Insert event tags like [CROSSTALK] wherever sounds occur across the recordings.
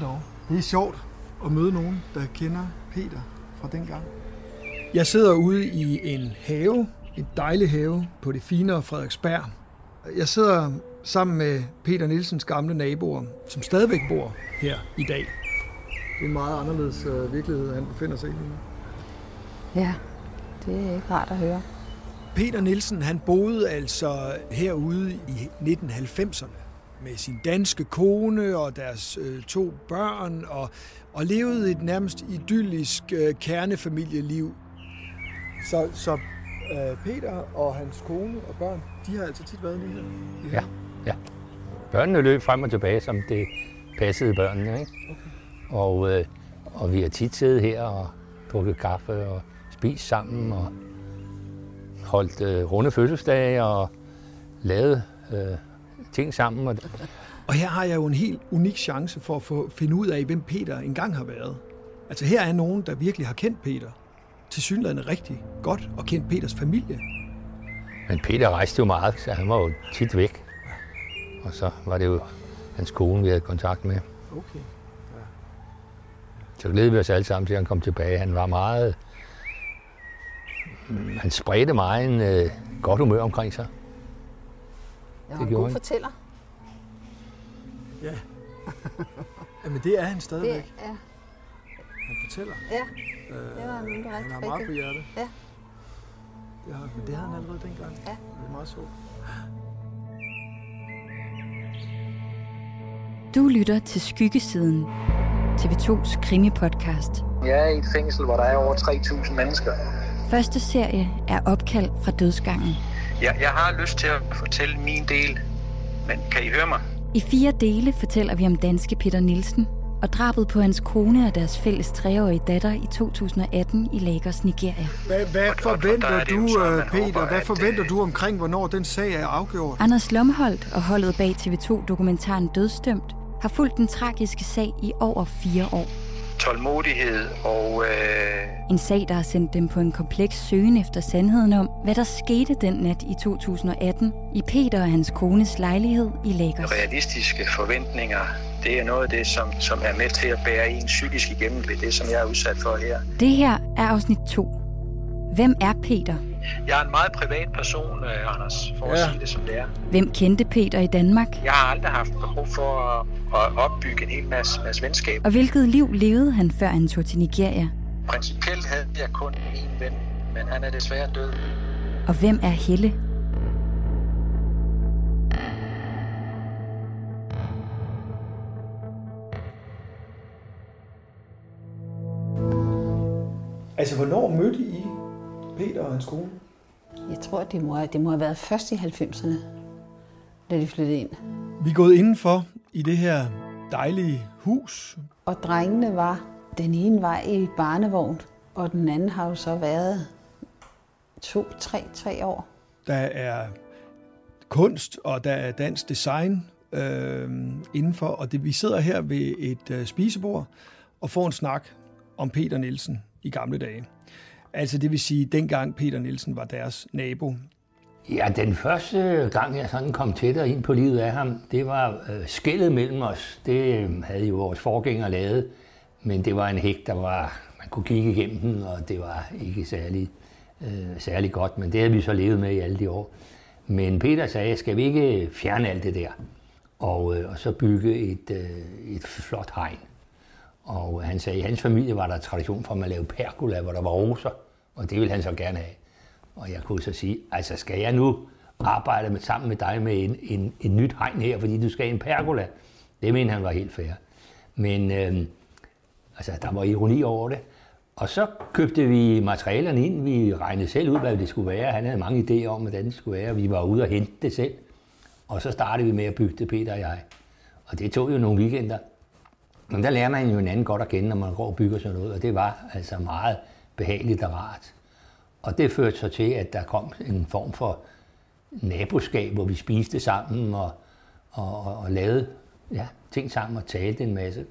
dog. Det er sjovt at møde nogen, der kender Peter fra dengang. Jeg sidder ude i en have, en dejlig have på det finere Frederiksberg. Jeg sidder sammen med Peter Nielsens gamle naboer, som stadigvæk bor her i dag. Det er en meget anderledes øh, virkelighed, han befinder sig i nu. Ja, det er ikke rart at høre. Peter Nielsen han boede altså herude i 1990'erne med sin danske kone og deres øh, to børn og, og levede et nærmest idyllisk øh, kernefamilieliv. Så, så øh, Peter og hans kone og børn, de har altså tit været lige her. Ja, ja. Børnene løb frem og tilbage, som det passede børnene. Ikke? Okay. Og, øh, og vi har tit siddet her og drukket kaffe og spist sammen og holdt øh, runde fødselsdage og lavet øh, ting sammen. Og... og her har jeg jo en helt unik chance for at få, finde ud af, hvem Peter engang har været. Altså her er nogen, der virkelig har kendt Peter. Til synligheden rigtig godt og kendt Peters familie. Men Peter rejste jo meget, så han var jo tit væk. Og så var det jo hans kone, vi havde kontakt med. Okay. Ja. Så glædede vi os alle sammen til, at han kom tilbage. Han var meget... Han spredte meget en øh, godt humør omkring sig. Jeg var det en god fortæller. Ja. Jamen det er han stadigvæk. Det, ja. Han fortæller. Ja, det var øh, han Han har meget på hjertet. Ja. Det har, men det havde han allerede dengang. Ja. Det er meget sjovt. Du lytter til Skyggesiden, TV2's krimi-podcast. Jeg er i et fængsel, hvor der er over 3.000 mennesker. Første serie er opkald fra dødsgangen. Ja, jeg har lyst til at fortælle min del, men kan I høre mig? I fire dele fortæller vi om danske Peter Nielsen og drabet på hans kone og deres fælles treårige datter i 2018 i Lagos, Nigeria. Hvad, hvad forventer du, sådan, Peter? Håber, hvad forventer at, du omkring, hvornår den sag er afgjort? Anders Lomholdt og holdet bag TV2-dokumentaren Dødstømt har fulgt den tragiske sag i over fire år. Tålmodighed og... Øh... En sag, der har sendt dem på en kompleks søgen efter sandheden om, hvad der skete den nat i 2018 i Peter og hans kones lejlighed i Lagos. Realistiske forventninger, det er noget af det, som, som er med til at bære en psykisk igennem ved det, som jeg er udsat for her. Det her er afsnit 2. Hvem er Peter? Jeg er en meget privat person, øh, Anders, for ja. at sige det som det er. Hvem kendte Peter i Danmark? Jeg har aldrig haft behov for at, at opbygge en hel masse, masse venskab. Og hvilket liv levede han, før han tog til Nigeria? Principielt havde jeg kun én ven, men han er desværre død. Og hvem er Helle? Altså, hvornår mødte I Peter og hans kone? Jeg tror, det må, det må have været først i 90'erne, da de flyttede ind. Vi er gået indenfor i det her dejlige hus. Og drengene var, den ene var i barnevogn, og den anden har jo så været to, tre, tre år. Der er kunst, og der er dansk design øh, indenfor, og det, vi sidder her ved et øh, spisebord og får en snak om Peter Nielsen i gamle dage. Altså det vil sige, dengang Peter Nielsen var deres nabo. Ja, den første gang, jeg sådan kom tættere ind på livet af ham, det var øh, skældet mellem os. Det øh, havde jo vores forgænger lavet, men det var en hæk, der var, man kunne kigge igennem den, og det var ikke særlig, øh, særlig godt, men det havde vi så levet med i alle de år. Men Peter sagde, skal vi ikke fjerne alt det der, og, øh, og så bygge et, øh, et flot hegn. Og han sagde, at i hans familie var der tradition for, at man lavede pergola, hvor der var roser, og det ville han så gerne have. Og jeg kunne så sige, altså skal jeg nu arbejde med, sammen med dig med en, en, en nyt hegn her, fordi du skal have en pergola? Det mente han var helt fair. Men øh, altså, der var ironi over det. Og så købte vi materialerne ind. Vi regnede selv ud, hvad det skulle være. Han havde mange idéer om, hvordan det skulle være. Vi var ude og hente det selv. Og så startede vi med at bygge det, Peter og jeg. Og det tog jo nogle weekender. Men der lærer man jo hinanden godt at kende, når man går og bygger sådan noget, og det var altså meget behageligt og rart. Og det førte så til, at der kom en form for naboskab, hvor vi spiste sammen og, og, og, og lavede ja, ting sammen og talte en masse.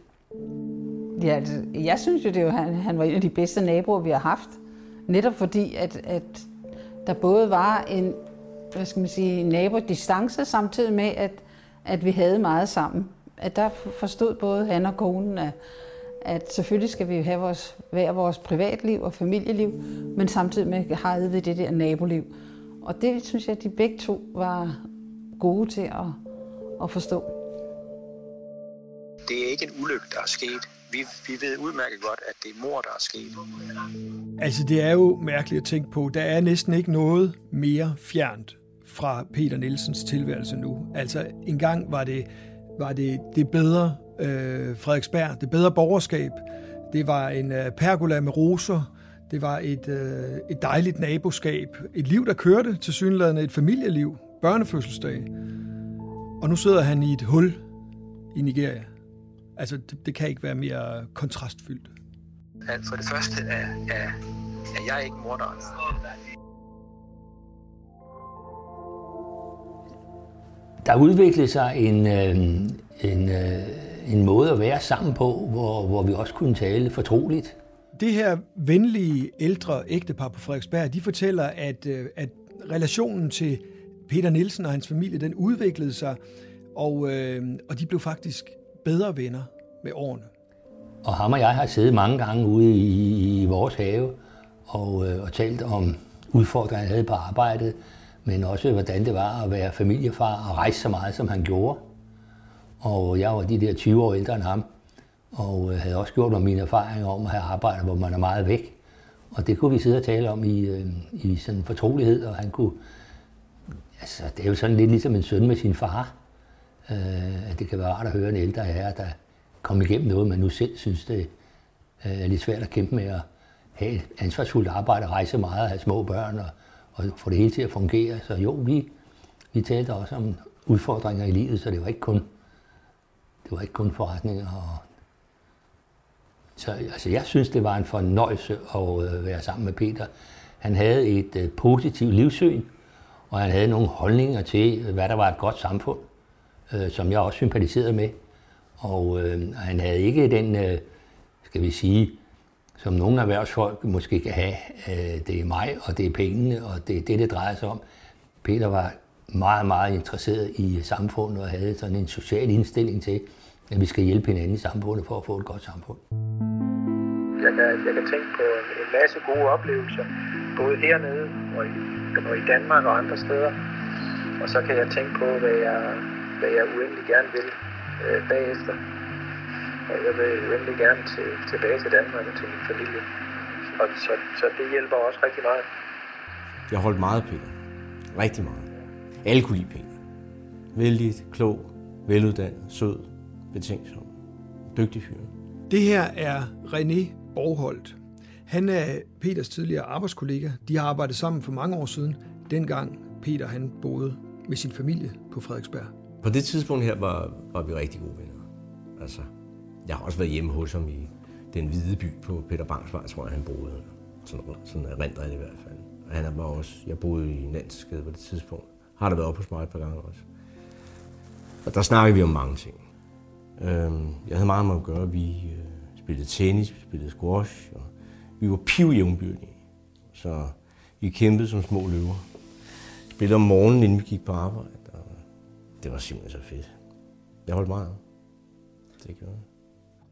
Ja, altså, jeg synes jo, det var, han, han var en af de bedste naboer, vi har haft. Netop fordi, at, at der både var en hvad skal man sige, nabodistance, samtidig med, at, at vi havde meget sammen at der forstod både han og konen, at, at selvfølgelig skal vi have vores, hver vores privatliv og familieliv, men samtidig med har vi det der naboliv. Og det synes jeg, at de begge to var gode til at, at forstå. Det er ikke en ulykke, der er sket. Vi, vi ved udmærket godt, at det er mor, der er sket. Altså, det er jo mærkeligt at tænke på. Der er næsten ikke noget mere fjernt fra Peter Nielsens tilværelse nu. Altså, engang var det, var det, det bedre øh, Frederiksberg, det bedre borgerskab. Det var en øh, pergola med roser. Det var et, øh, et dejligt naboskab. Et liv, der kørte til synligheden et familieliv. Børnefødselsdag. Og nu sidder han i et hul i Nigeria. Altså, det, det kan ikke være mere kontrastfyldt. For det første er, er, er jeg ikke morderen. Der udviklede sig en, øh, en, øh, en måde at være sammen på, hvor, hvor vi også kunne tale fortroligt. Det her venlige ældre ægtepar på Frederiksberg, de fortæller, at, øh, at relationen til Peter Nielsen og hans familie, den udviklede sig, og, øh, og de blev faktisk bedre venner med årene. Og ham og jeg har siddet mange gange ude i, i vores have og, øh, og talt om udfordringer, han havde på arbejdet, men også hvordan det var at være familiefar og rejse så meget, som han gjorde. Og jeg var de der 20 år ældre end ham, og øh, havde også gjort mig mine erfaringer om at have arbejdet, hvor man er meget væk. Og det kunne vi sidde og tale om i, øh, i sådan fortrolighed, og han kunne... Altså, det er jo sådan lidt ligesom en søn med sin far. Øh, at det kan være rart at høre en ældre herre, der kom igennem noget, man nu selv synes, det øh, er lidt svært at kæmpe med at have et ansvarsfuldt arbejde, rejse meget, og have små børn og, og få det hele til at fungere. Så jo, vi, vi talte også om udfordringer i livet, så det var ikke kun, det var ikke kun forretninger. Og, så altså, jeg synes, det var en fornøjelse at øh, være sammen med Peter. Han havde et øh, positivt livssyn, og han havde nogle holdninger til, øh, hvad der var et godt samfund, øh, som jeg også sympatiserede med. Og øh, han havde ikke den, øh, skal vi sige, som nogle erhvervsfolk måske kan have. Øh, det er mig, og det er pengene, og det er det, det drejer sig om. Peter var meget, meget interesseret i samfundet og havde sådan en social indstilling til, at vi skal hjælpe hinanden i samfundet for at få et godt samfund. Jeg kan, jeg kan tænke på en masse gode oplevelser, både hernede og i, og i Danmark og andre steder. Og så kan jeg tænke på, hvad jeg, hvad jeg uendelig gerne vil øh, bagefter. Og jeg vil uendelig gerne til, tilbage til Danmark og til min familie. Og så, så det hjælper også rigtig meget. Jeg holdt meget af Peter. Rigtig meget. Alle kunne lide Peter. Vældig, klog, veluddannet, sød, betænksom, dygtig fyr. Det her er René Borgholdt. Han er Peters tidligere arbejdskollega. De har arbejdet sammen for mange år siden, dengang Peter han boede med sin familie på Frederiksberg. På det tidspunkt her var, var vi rigtig gode venner. Altså, jeg har også været hjemme hos ham i den hvide by på Peter Bangsvej, tror jeg, han boede. Sådan, sådan erindrer jeg det i hvert fald. Og han var også, jeg boede i Nanseskade på det tidspunkt. Har der været op hos mig et par gange også. Og der snakkede vi om mange ting. Øhm, jeg havde meget med at gøre. Vi øh, spillede tennis, vi spillede squash, og vi var pivjævnbyrdige. Så vi kæmpede som små løver. Spillede om morgenen, inden vi gik på arbejde. Og det var simpelthen så fedt. Jeg holdt meget af. Det gjorde jeg.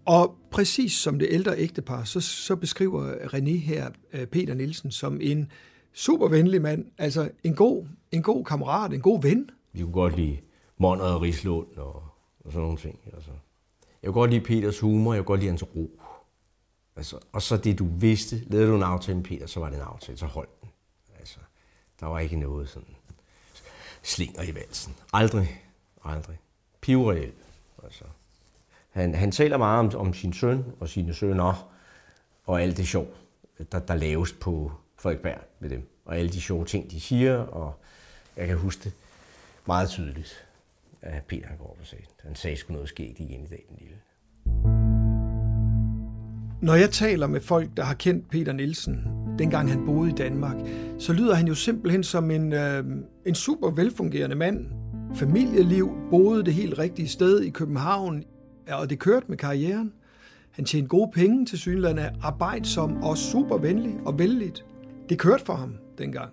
Og præcis som det ældre ægtepar, så, så beskriver René her øh, Peter Nielsen som en super venlig mand, altså en god, en god kammerat, en god ven. Vi kunne godt lide Monner og Rislund og, og sådan nogle ting. Altså. Jeg kunne godt lide Peters humor, jeg kunne godt lide hans ro. Altså, og så det, du vidste, lavede du en aftale med Peter, så var det en aftale, så holdt den. Altså, der var ikke noget sådan slinger i valsen. Aldrig, aldrig. Pivreel, altså. Han, han taler meget om, om sin søn og sine sønner, og alt det sjov, der, der laves på Frederiksberg med dem. Og alle de sjove ting, de siger, og jeg kan huske det meget tydeligt, at Peter han går op og sagde, han sagde sgu noget skægt igen i dag, den lille. Når jeg taler med folk, der har kendt Peter Nielsen, dengang han boede i Danmark, så lyder han jo simpelthen som en, øh, en super velfungerende mand. Familieliv, boede det helt rigtige sted i København, og det kørte med karrieren. Han tjente gode penge til synlandet, arbejdsom og super venlig og vældigt. Det kørte for ham dengang.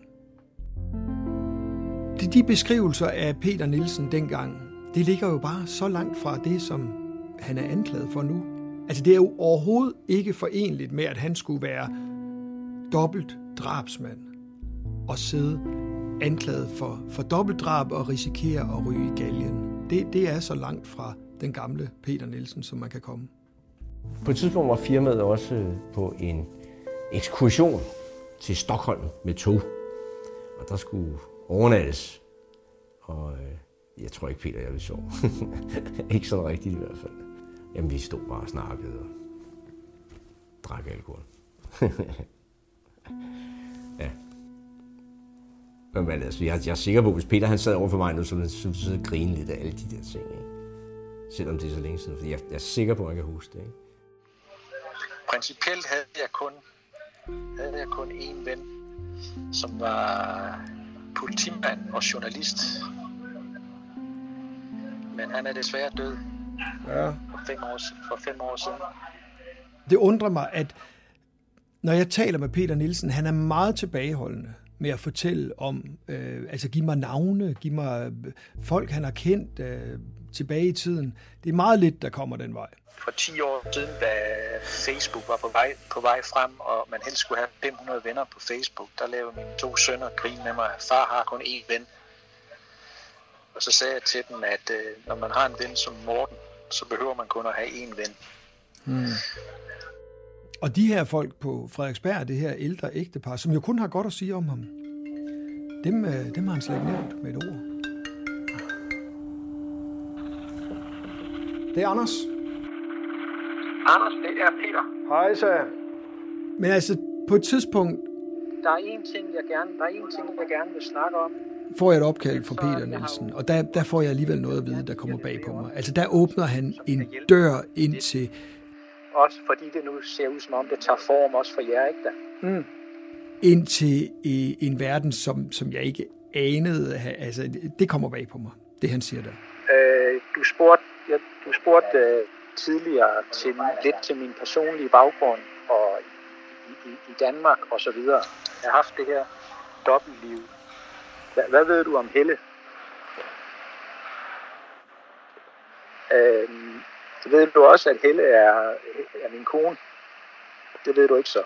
De, de beskrivelser af Peter Nielsen dengang. det ligger jo bare så langt fra det, som han er anklaget for nu. Altså det er jo overhovedet ikke forenligt med, at han skulle være dobbelt drabsmand og sidde anklaget for, for dobbeltdrab og risikere at ryge i galgen. Det, det er så langt fra den gamle Peter Nielsen, som man kan komme. På et tidspunkt var firmaet også øh, på en ekskursion til Stockholm med tog. Og der skulle overnattes. Og øh, jeg tror ikke, Peter jeg vil sove. [LAUGHS] ikke sådan rigtigt i hvert fald. Jamen, vi stod bare og snakkede og drak alkohol. [LAUGHS] ja. Men altså, jeg, jeg er sikker på, at hvis Peter han sad over for mig nu, så ville han sidde og grine lidt af alle de der ting. Ikke? Selvom det er så længe siden. For jeg, jeg er sikker på, at jeg kan huske det. Ikke? Principielt havde jeg kun havde jeg kun én ven, som var politimand og journalist. Men han er desværre død ja. for, fem år, for fem år siden. Det undrer mig, at når jeg taler med Peter Nielsen, han er meget tilbageholdende med at fortælle om, øh, altså give mig navne, give mig øh, folk, han har kendt øh, tilbage i tiden. Det er meget lidt, der kommer den vej. For 10 år siden, da Facebook var på vej, på vej frem, og man helst skulle have 500 venner på Facebook, der lavede mine to sønner grin med mig. Far har kun én ven. Og så sagde jeg til dem, at øh, når man har en ven som Morten, så behøver man kun at have én ven. Hmm. Og de her folk på Frederiksberg, det her ældre ægtepar, som jo kun har godt at sige om ham, dem, øh, dem har han slet ikke nævnt med et ord. Det er Anders. Anders, det er Peter. Hej så. Men altså, på et tidspunkt... Der er en ting, jeg gerne, der er en ting, jeg gerne vil snakke om. Får jeg et opkald fra Peter Nielsen, og der, der får jeg alligevel noget at vide, der kommer bag på mig. Altså, der åbner han en dør ind til også fordi det nu ser ud som om, det tager form også for jer, ikke da? Mm. Ind til øh, en verden, som, som jeg ikke anede. Altså, det kommer bag på mig, det han siger der. Øh, du spurgte, ja, du spurgte øh, tidligere til, lidt til min personlige baggrund og i, i, i Danmark og så videre. Jeg har haft det her dobbeltliv. Hvad, hvad ved du om Helle? Øh, så ved du også, at Helle er, er min kone. Det ved du ikke så.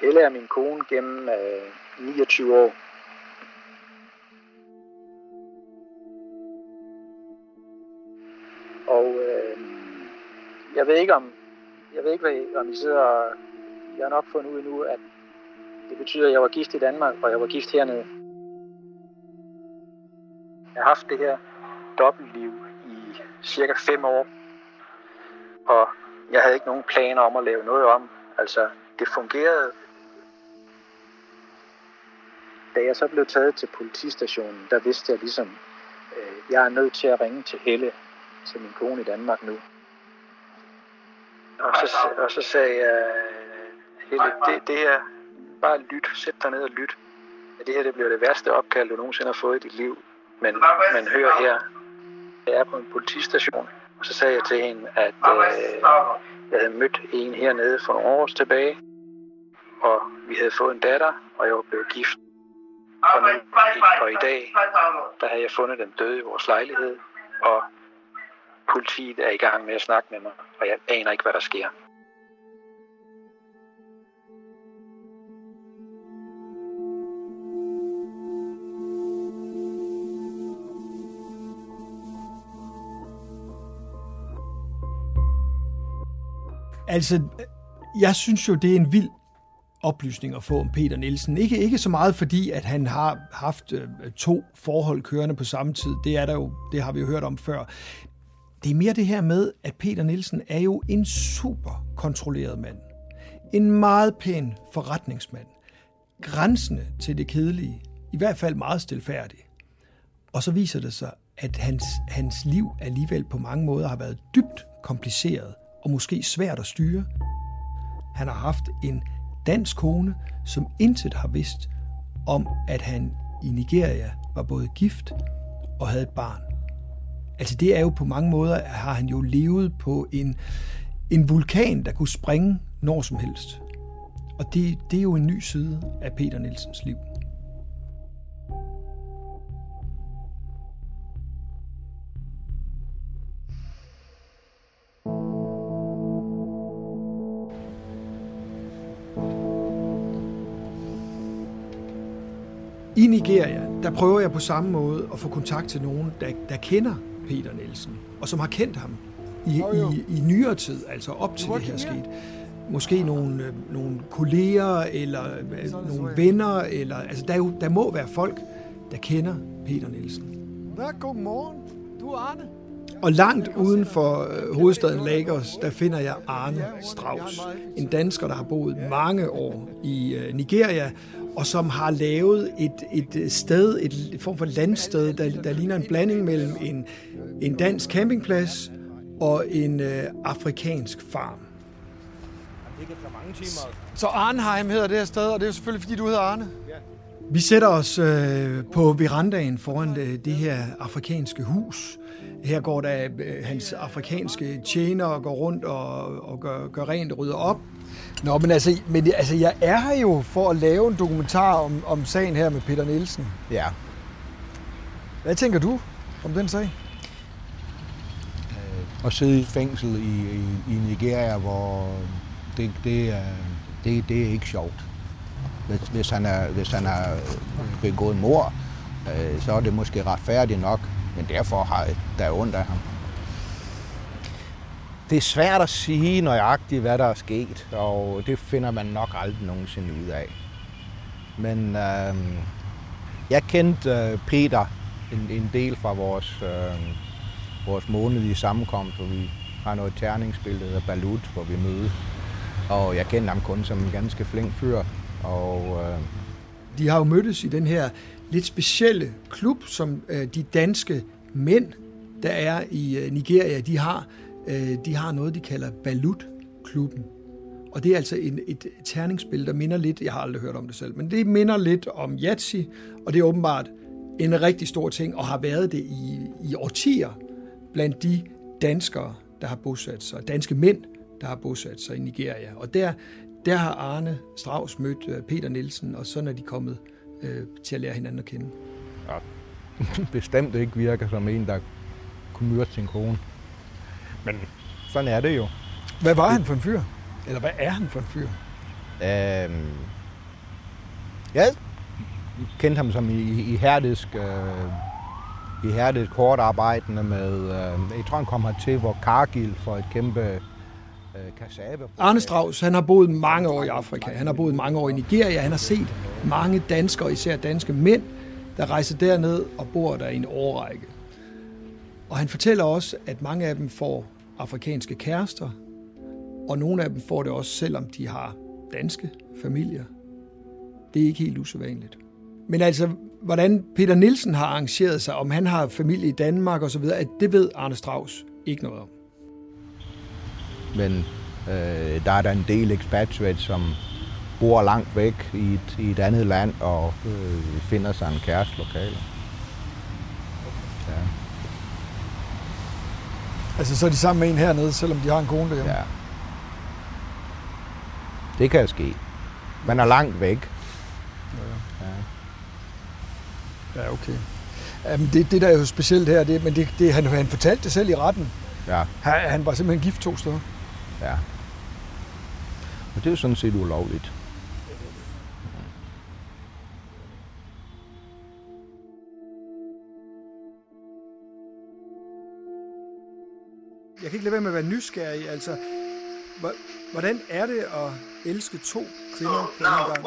Helle er min kone gennem øh, 29 år. Og øh, jeg ved ikke om, jeg ved ikke, hvad, om I sidder jeg har nok fundet ud nu, at det betyder, at jeg var gift i Danmark, og jeg var gift hernede. Jeg har haft det her dobbeltliv cirka fem år. Og jeg havde ikke nogen planer om at lave noget om. Altså, det fungerede. Da jeg så blev taget til politistationen, der vidste jeg ligesom, øh, jeg er nødt til at ringe til Helle, til min kone i Danmark nu. Og så, og så sagde jeg, øh, Helle, det, det her, bare lyt, sæt dig ned og lyt. Det her det bliver det værste opkald, du nogensinde har fået i dit liv. Men, men hør her, jeg er på en politistation, og så sagde jeg til hende, at øh, jeg havde mødt en hernede for nogle år tilbage, og vi havde fået en datter, og jeg var blevet gift. Og, nu, og i dag, der havde jeg fundet dem døde i vores lejlighed, og politiet er i gang med at snakke med mig, og jeg aner ikke, hvad der sker. Altså, jeg synes jo, det er en vild oplysning at få om Peter Nielsen. Ikke, ikke så meget fordi, at han har haft øh, to forhold kørende på samme tid. Det er der jo, det har vi jo hørt om før. Det er mere det her med, at Peter Nielsen er jo en super kontrolleret mand. En meget pæn forretningsmand. Grænsende til det kedelige. I hvert fald meget stilfærdig. Og så viser det sig, at hans, hans liv alligevel på mange måder har været dybt kompliceret og måske svært at styre. Han har haft en dansk kone, som intet har vidst om, at han i Nigeria var både gift og havde et barn. Altså det er jo på mange måder, har han jo levet på en, en vulkan, der kunne springe når som helst. Og det, det er jo en ny side af Peter Nielsens liv. Nigeria, der prøver jeg på samme måde at få kontakt til nogen, der, der kender Peter Nielsen, og som har kendt ham i, i, i nyere tid, altså op til det her skete. Måske nogle, øh, nogle kolleger, eller øh, nogle venner, eller, altså der, er jo, der må være folk, der kender Peter Nielsen. Godmorgen, du er Arne. Og langt uden for øh, hovedstaden Lagos, der finder jeg Arne Strauss. En dansker, der har boet mange år i Nigeria, og som har lavet et, et sted, et, form for landsted, der, der ligner en blanding mellem en, en dansk campingplads og en øh, afrikansk farm. Så Arnheim hedder det her sted, og det er jo selvfølgelig, fordi du hedder Arne. Vi sætter os øh, på verandaen foran det, det her afrikanske hus. Her går der øh, hans afrikanske tjener går rundt og, og gør, gør rent og rydder op. Nå, men altså, men altså, jeg er her jo for at lave en dokumentar om, om sagen her med Peter Nielsen. Ja. Hvad tænker du om den sag? at sidde i fængsel i, i, i Nigeria, hvor det, det, er, det, det er ikke sjovt. Hvis, hvis, han, er, hvis han har begået mor, øh, så er det måske retfærdigt nok, men derfor har der ondt af ham. Det er svært at sige nøjagtigt, hvad der er sket, og det finder man nok aldrig nogensinde ud af. Men øh, jeg kendte øh, Peter en, en del fra vores øh, vores månedlige sammenkomst, hvor vi har noget terningsspil, der hedder Balut, hvor vi mødes. Og jeg kendte ham kun som en ganske flink fyr. Og, øh... De har jo mødtes i den her lidt specielle klub, som øh, de danske mænd, der er i øh, Nigeria, de har, øh, de har noget, de kalder Balut-klubben. Og det er altså en, et terningsspil, der minder lidt, jeg har aldrig hørt om det selv, men det minder lidt om Yatsi, og det er åbenbart en rigtig stor ting, og har været det i, i årtier blandt de danskere, der har bosat sig, danske mænd, der har bosat sig i Nigeria. Og der, der har Arne Strauss mødt øh, Peter Nielsen, og sådan er de kommet øh, til at lære hinanden at kende. Ja, [LAUGHS] bestemt ikke virker som en, der kunne myrde sin kone. Men sådan er det jo. Hvad var han for en fyr? Eller hvad er han for en fyr? Øhm, jeg kendte ham som i, i, i herdisk øh, ihærdigt kort arbejdende med, øh, jeg tror han kom hertil, hvor Cargill for et kæmpe. Arne Strauss, han har boet mange år i Afrika, han har boet mange år i Nigeria, han har set mange danskere, især danske mænd, der rejser derned og bor der i en årrække. Og han fortæller også, at mange af dem får afrikanske kærester, og nogle af dem får det også, selvom de har danske familier. Det er ikke helt usædvanligt. Men altså, hvordan Peter Nielsen har arrangeret sig, om han har familie i Danmark og så videre, at det ved Arne Strauss ikke noget om. Men øh, der er der en del expatriates, som bor langt væk i et, i et andet land og øh, finder sig en kæreste lokale. Ja. Altså så er de sammen med en hernede, selvom de har en kone derhjemme? Ja. Det kan ske. Man er langt væk. Ja. ja. Ja, okay. Um, det, det der er jo specielt her, det, men det, det, han, han fortalte det selv i retten. Ja. Han, han var simpelthen gift to steder. Ja. Og det er jo sådan set ulovligt. Jeg kan ikke lade være med at være nysgerrig. Altså, hvordan er det at elske to kvinder på en gang?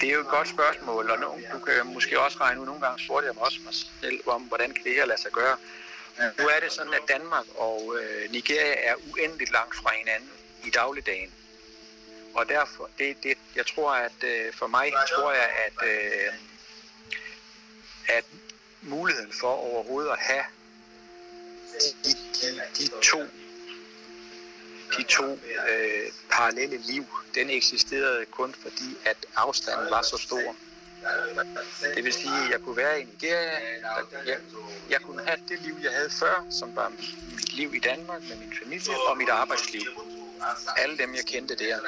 Det er jo et godt spørgsmål, og du kan måske også regne ud, nogle gange spurgte jeg mig også mig selv om, hvordan kan det her lade sig gøre. Nu er det sådan, at Danmark og øh, Nigeria er uendeligt langt fra hinanden i dagligdagen. Og derfor, det, det, jeg tror, at øh, for mig tror jeg, at, øh, at muligheden for overhovedet at have de, de, de to de to øh, parallelle liv, den eksisterede kun fordi, at afstanden var så stor. Det vil sige, at jeg kunne være i Nigeria, jeg, jeg kunne have det liv, jeg havde før, som var mit liv i Danmark med min familie og mit arbejdsliv. Alle dem, jeg kendte der.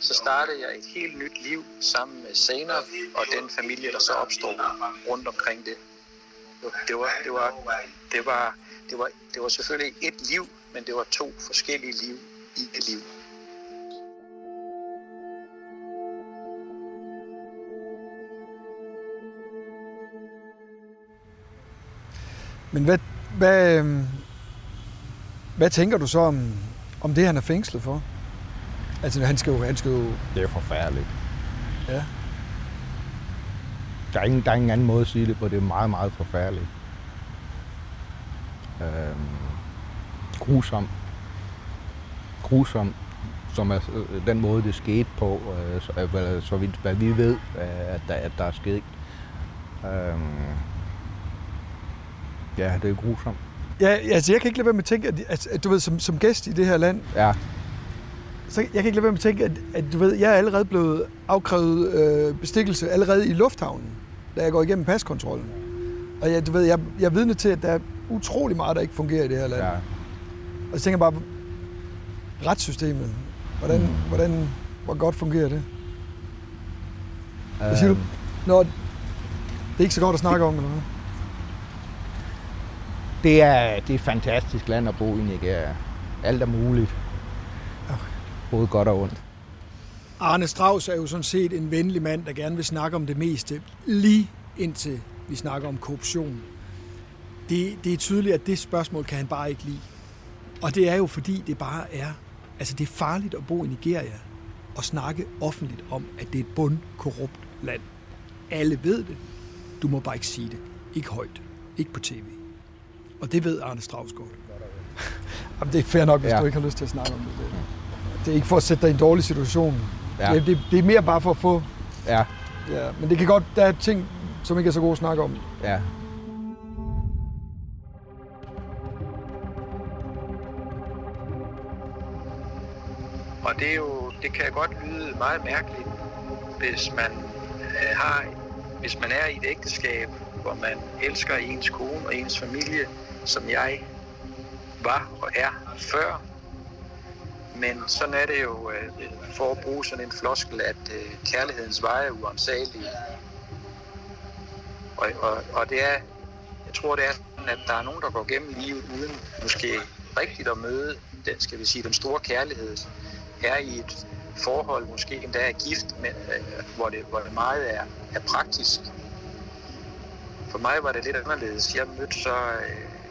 Så startede jeg et helt nyt liv sammen med Sena og den familie, der så opstod rundt omkring det. Det var, det var, det var, det var, det var selvfølgelig et liv, men det var to forskellige liv i et liv. Men hvad, hvad, øhm, hvad tænker du så om, om det, han er fængslet for? Altså, han skal jo... Han skal jo Det er forfærdeligt. ja. Der er, ingen, der er ingen anden måde at sige det på. Det er meget, meget forfærdeligt. Øhm, grusom. Grusom, som er øh, den måde, det skete på, øh, så, øh, hvad, så vidt hvad vi ved, øh, at der, at der er sket. Øhm, ja, det er grusomt. Ja, altså, jeg kan ikke lade være med at tænke, at, at, at du ved, som, som gæst i det her land, Ja, så jeg kan ikke lade være med at tænke, at, at du ved, jeg er allerede blevet afkrævet øh, bestikkelse allerede i lufthavnen, da jeg går igennem paskontrollen. Og jeg, du ved, jeg, jeg er vidne til, at der er utrolig meget, der ikke fungerer i det her land. ja. Og så tænker jeg bare, retssystemet, hvordan, mm. hvordan, hvor godt fungerer det? Hvad siger du? Øhm, Nå, det er ikke så godt at snakke om, eller hvad? Det er, det er et fantastisk land at bo i, Nigeria. Alt er muligt. Både godt og ondt. Arne Strauss er jo sådan set en venlig mand, der gerne vil snakke om det meste, lige indtil vi snakker om korruption. Det, det er tydeligt, at det spørgsmål kan han bare ikke lide. Og det er jo fordi, det bare er, altså det er farligt at bo i Nigeria og snakke offentligt om, at det er et bundkorrupt land. Alle ved det. Du må bare ikke sige det. Ikke højt. Ikke på tv. Og det ved Arne Strauss godt. [LAUGHS] Jamen, det er fair nok, hvis ja. Du ikke har lyst til at snakke om det. Det, det er ikke for at sætte dig i en dårlig situation. Ja. Det, det, det er mere bare for at få... Ja, Ja, men det kan godt... Der er ting, som ikke er så gode at snakke om. ja. Og det, er jo, det kan godt lyde meget mærkeligt, hvis man, øh, har, hvis man er i et ægteskab, hvor man elsker ens kone og ens familie, som jeg var og er før. Men sådan er det jo, øh, for at bruge sådan en floskel, at øh, kærlighedens veje er uansagelige. Og, og, og det er, jeg tror det er sådan, at der er nogen, der går gennem livet uden måske rigtigt at møde den, skal vi sige, den store kærlighed, er i et forhold, måske endda er gift, men, øh, hvor, det, hvor det meget er, er praktisk. For mig var det lidt anderledes. Jeg mødte så øh,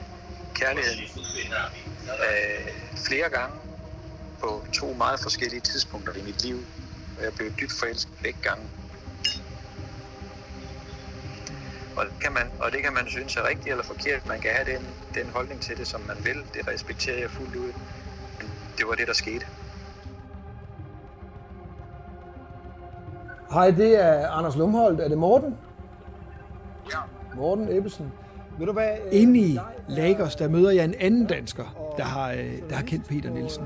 kærligheden øh, flere gange på to meget forskellige tidspunkter i mit liv, og jeg blev dybt forelsket begge gange. Og det, kan man, og det kan man synes er rigtigt eller forkert. Man kan have den, den holdning til det, som man vil. Det respekterer jeg fuldt ud. Men det var det, der skete. Hej, det er Anders Lumholdt. Er det Morten? Ja. Morten Ebbesen. Ved du hvad? Inde i Lagos, der møder jeg en anden dansker, der har, øh, der har kendt Peter Nielsen.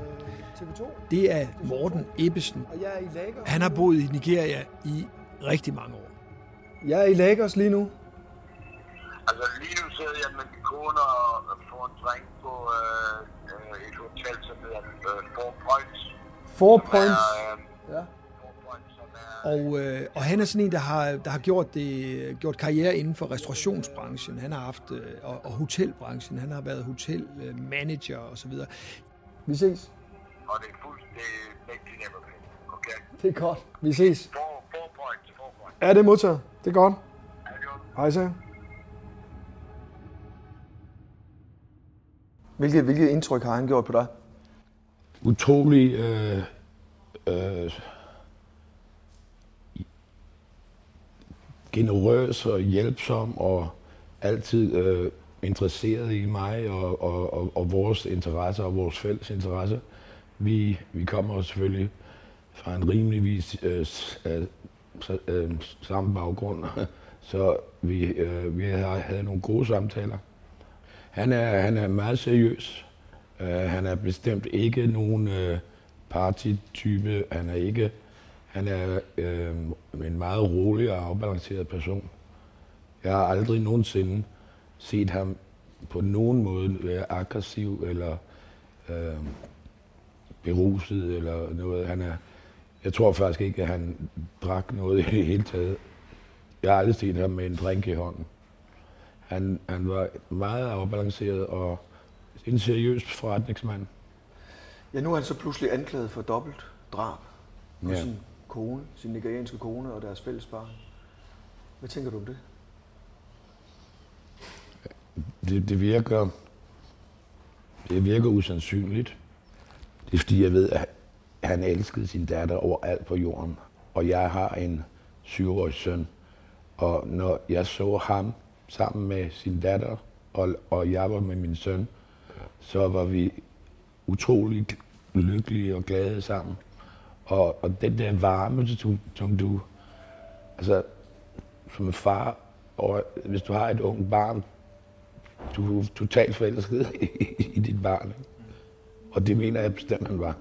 Det er Morten Ebbesen. Han har boet i Nigeria i rigtig mange år. Jeg er i Lagos lige nu. Altså lige nu sidder jeg med min kone og får en drink på øh, øh, et hotel, som hedder øh, Four Points. Four Points. Og, øh, og han er sådan en, der har, der har gjort, det, gjort karriere inden for restaurationsbranchen. Han har haft, øh, og, og hotelbranchen. Han har været hotelmanager og så videre. Vi ses. Og det er fuldstændig. Okay? Det er godt. Vi ses. Four, four Points, Four Points. Ja, det er modtaget. Det er godt. Er det godt? Hej så. Hvilket, hvilket indtryk har han gjort på dig? utrolig øh, øh, generøs og hjælpsom og altid øh, interesseret i mig og, og, og, og vores interesser og vores fælles interesser. Vi, vi kommer selvfølgelig fra en rimeligvis øh, øh, øh, samme baggrund, [LAUGHS] så vi, øh, vi har havde nogle gode samtaler. Han er, han er meget seriøs. Uh, han er bestemt ikke nogen øh, partytype. Han er ikke. Han er uh, en meget rolig og afbalanceret person. Jeg har aldrig nogensinde set ham på nogen måde være aggressiv eller uh, beruset eller noget. Han er, jeg tror faktisk ikke, at han drak noget i det hele taget. Jeg har aldrig set ham med en drink i hånden. Han, han var meget afbalanceret og en seriøs forretningsmand. Ja, nu er han så pludselig anklaget for dobbelt drab Ja. sin kone, sin nigerianske kone og deres fælles barn. Hvad tænker du om det? det, det virker, det virker usandsynligt. Det er fordi, jeg ved, at han elskede sin datter overalt på jorden. Og jeg har en syvårig søn. Og når jeg så ham sammen med sin datter, og, og jeg var med min søn, så var vi utroligt lykkelige og glade sammen. Og, og den der varme, som, som du, altså som en far, og hvis du har et ung barn, du er totalt forelsket i, i dit barn. Ikke? Og det mener jeg bestemt, han var.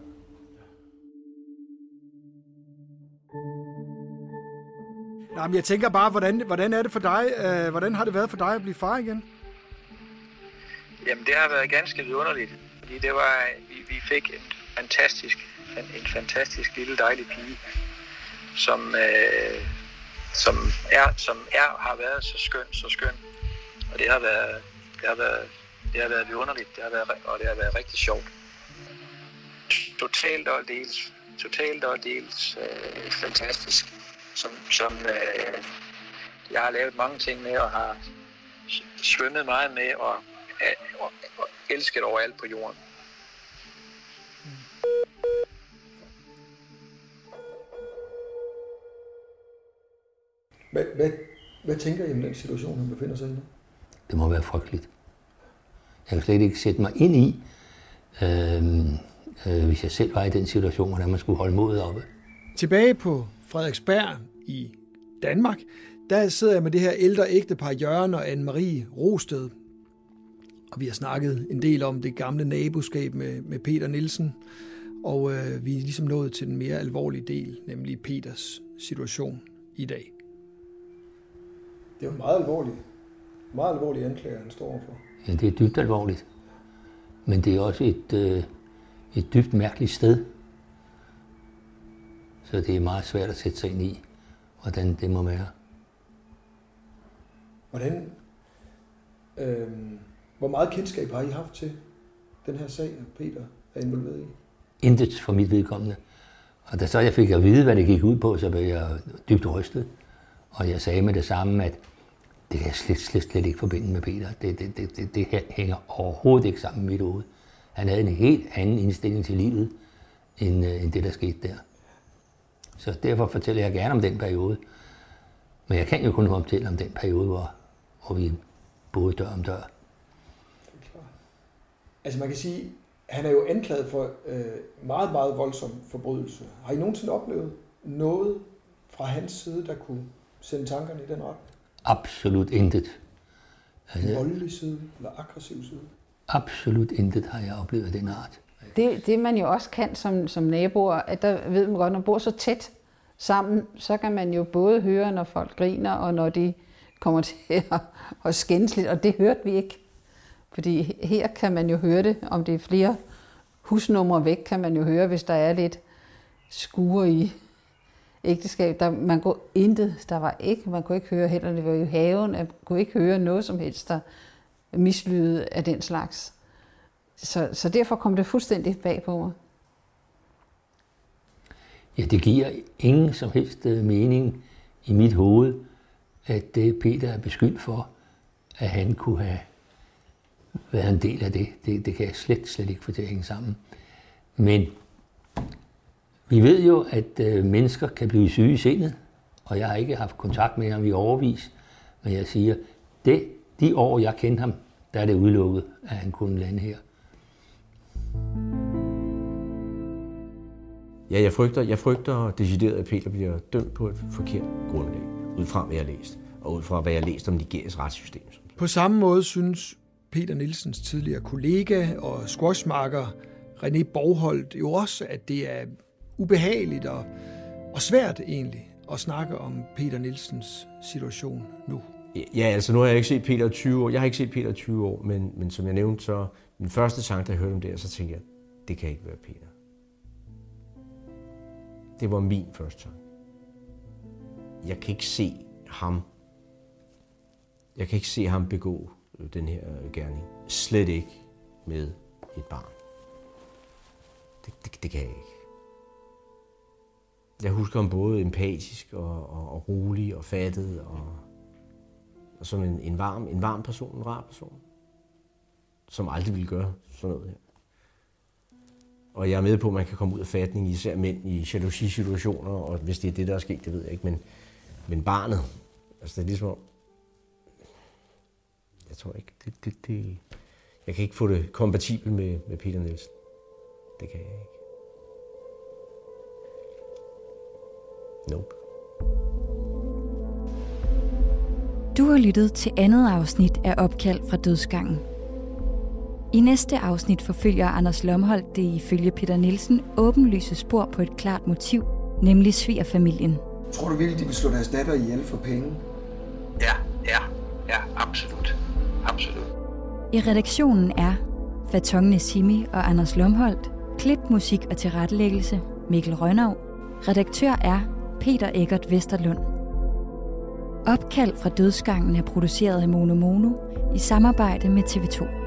Men jeg tænker bare, hvordan, hvordan er det for dig? Øh, hvordan har det været for dig at blive far igen? Jamen, det har været ganske vidunderligt, fordi det var, vi, vi fik en fantastisk, en, en fantastisk lille dejlig pige, som, øh, som, er, som er, har været så skøn, så skøn. Og det har været, det har været, det har været vidunderligt, det har været, og det har været rigtig sjovt. Totalt og dels, totalt og dels øh, fantastisk som, som øh, jeg har lavet mange ting med og har svømmet meget med og, og, og elsket overalt på jorden. Hvad, hvad, hvad tænker I om den situation, han befinder sig i nu? Det må være frygteligt. Jeg kan slet ikke sætte mig ind i, øh, øh, hvis jeg selv var i den situation, hvordan man skulle holde modet oppe. Tilbage på Frederiksberg i Danmark, der sidder jeg med det her ældre ægtepar Jørgen og Anne-Marie Rosted. Og vi har snakket en del om det gamle naboskab med, med Peter Nielsen. Og øh, vi er ligesom nået til den mere alvorlige del, nemlig Peters situation i dag. Det er jo meget alvorlig, meget alvorlig anklager, han står for. Ja, det er dybt alvorligt. Men det er også et, øh, et dybt mærkeligt sted. Så det er meget svært at sætte sig ind i, hvordan det må være. Hvordan, øh, hvor meget kendskab har I haft til den her sag, Peter er involveret i? Intet for mit vedkommende. Og da så jeg fik at vide, hvad det gik ud på, så blev jeg dybt rystet. Og jeg sagde med det samme, at det kan jeg slet, slet, slet ikke forbinde med Peter. Det, det, det, det, det hænger overhovedet ikke sammen med mit hoved. Han havde en helt anden indstilling til livet, end, øh, end det, der skete der. Så derfor fortæller jeg gerne om den periode. Men jeg kan jo kun fortælle om den periode, hvor, hvor vi boede dør om dør. Altså man kan sige, han er jo anklaget for øh, meget, meget voldsom forbrydelse. Har I nogensinde oplevet noget fra hans side, der kunne sende tankerne i den retning? Absolut intet. En voldelig side eller aggressiv side? Absolut intet har jeg oplevet af den art. Det, det man jo også kan som, som naboer, at der ved man godt, når man bor så tæt sammen, så kan man jo både høre, når folk griner, og når de kommer [LAUGHS] til at, at skændes lidt, og det hørte vi ikke. Fordi her kan man jo høre det, om det er flere husnumre væk, kan man jo høre, hvis der er lidt skure i ægteskab. Der, man kunne intet, der var ikke, man kunne ikke høre heller, det var jo haven, man kunne ikke høre noget som helst, der mislydede af den slags. Så, så derfor kom det fuldstændig bag på mig. Ja, det giver ingen som helst øh, mening i mit hoved, at det Peter er beskyldt for, at han kunne have været en del af det. Det, det kan jeg slet, slet ikke få til at hænge sammen. Men vi ved jo, at øh, mennesker kan blive syge i sindet, og jeg har ikke haft kontakt med ham i overvis, men jeg siger, det, de år, jeg kendte ham, der er det udelukket, at han kunne lande her. Ja, jeg frygter, jeg frygter decideret, at Peter bliver dømt på et forkert grundlag, ud fra hvad jeg har læst, og ud fra hvad jeg har læst om Nigerias retssystem. På samme måde synes Peter Nielsens tidligere kollega og squashmarker René Borgholdt jo også, at det er ubehageligt og, og svært egentlig at snakke om Peter Nielsens situation nu. Ja, altså nu har jeg ikke set Peter 20 år. Jeg har ikke set Peter 20 år, men, men som jeg nævnte, så min første sang, da jeg hørte om det, så tænkte jeg, det kan ikke være Peter. Det var min første sang. Jeg kan ikke se ham. Jeg kan ikke se ham begå øh, den her øh, gerning. Slet ikke med et barn. Det, det, det kan jeg ikke. Jeg husker ham både empatisk og, og, og rolig og fattet og, og som en, en, varm, en varm person, en rar person. som aldrig ville gøre sådan noget her. Og jeg er med på, at man kan komme ud af fatning, især mænd i jalousi-situationer, og hvis det er det, der er sket, det ved jeg ikke, men, men barnet, altså det er ligesom, jeg tror ikke, det, det, det, jeg kan ikke få det kompatibelt med, med Peter Nielsen. Det kan jeg ikke. Nope. Du har lyttet til andet afsnit af Opkald fra Dødsgangen. I næste afsnit forfølger Anders Lomholdt det ifølge Peter Nielsen åbenlyse spor på et klart motiv, nemlig svigerfamilien. Tror du virkelig, de vil slå deres datter ihjel for penge? Ja, ja, ja, absolut. Absolut. I redaktionen er Faton Nesimi og Anders Lomholdt, klip, musik og tilrettelæggelse Mikkel Rønnav, redaktør er Peter Eggert Vesterlund. Opkald fra dødsgangen er produceret af Mono Mono i samarbejde med TV2.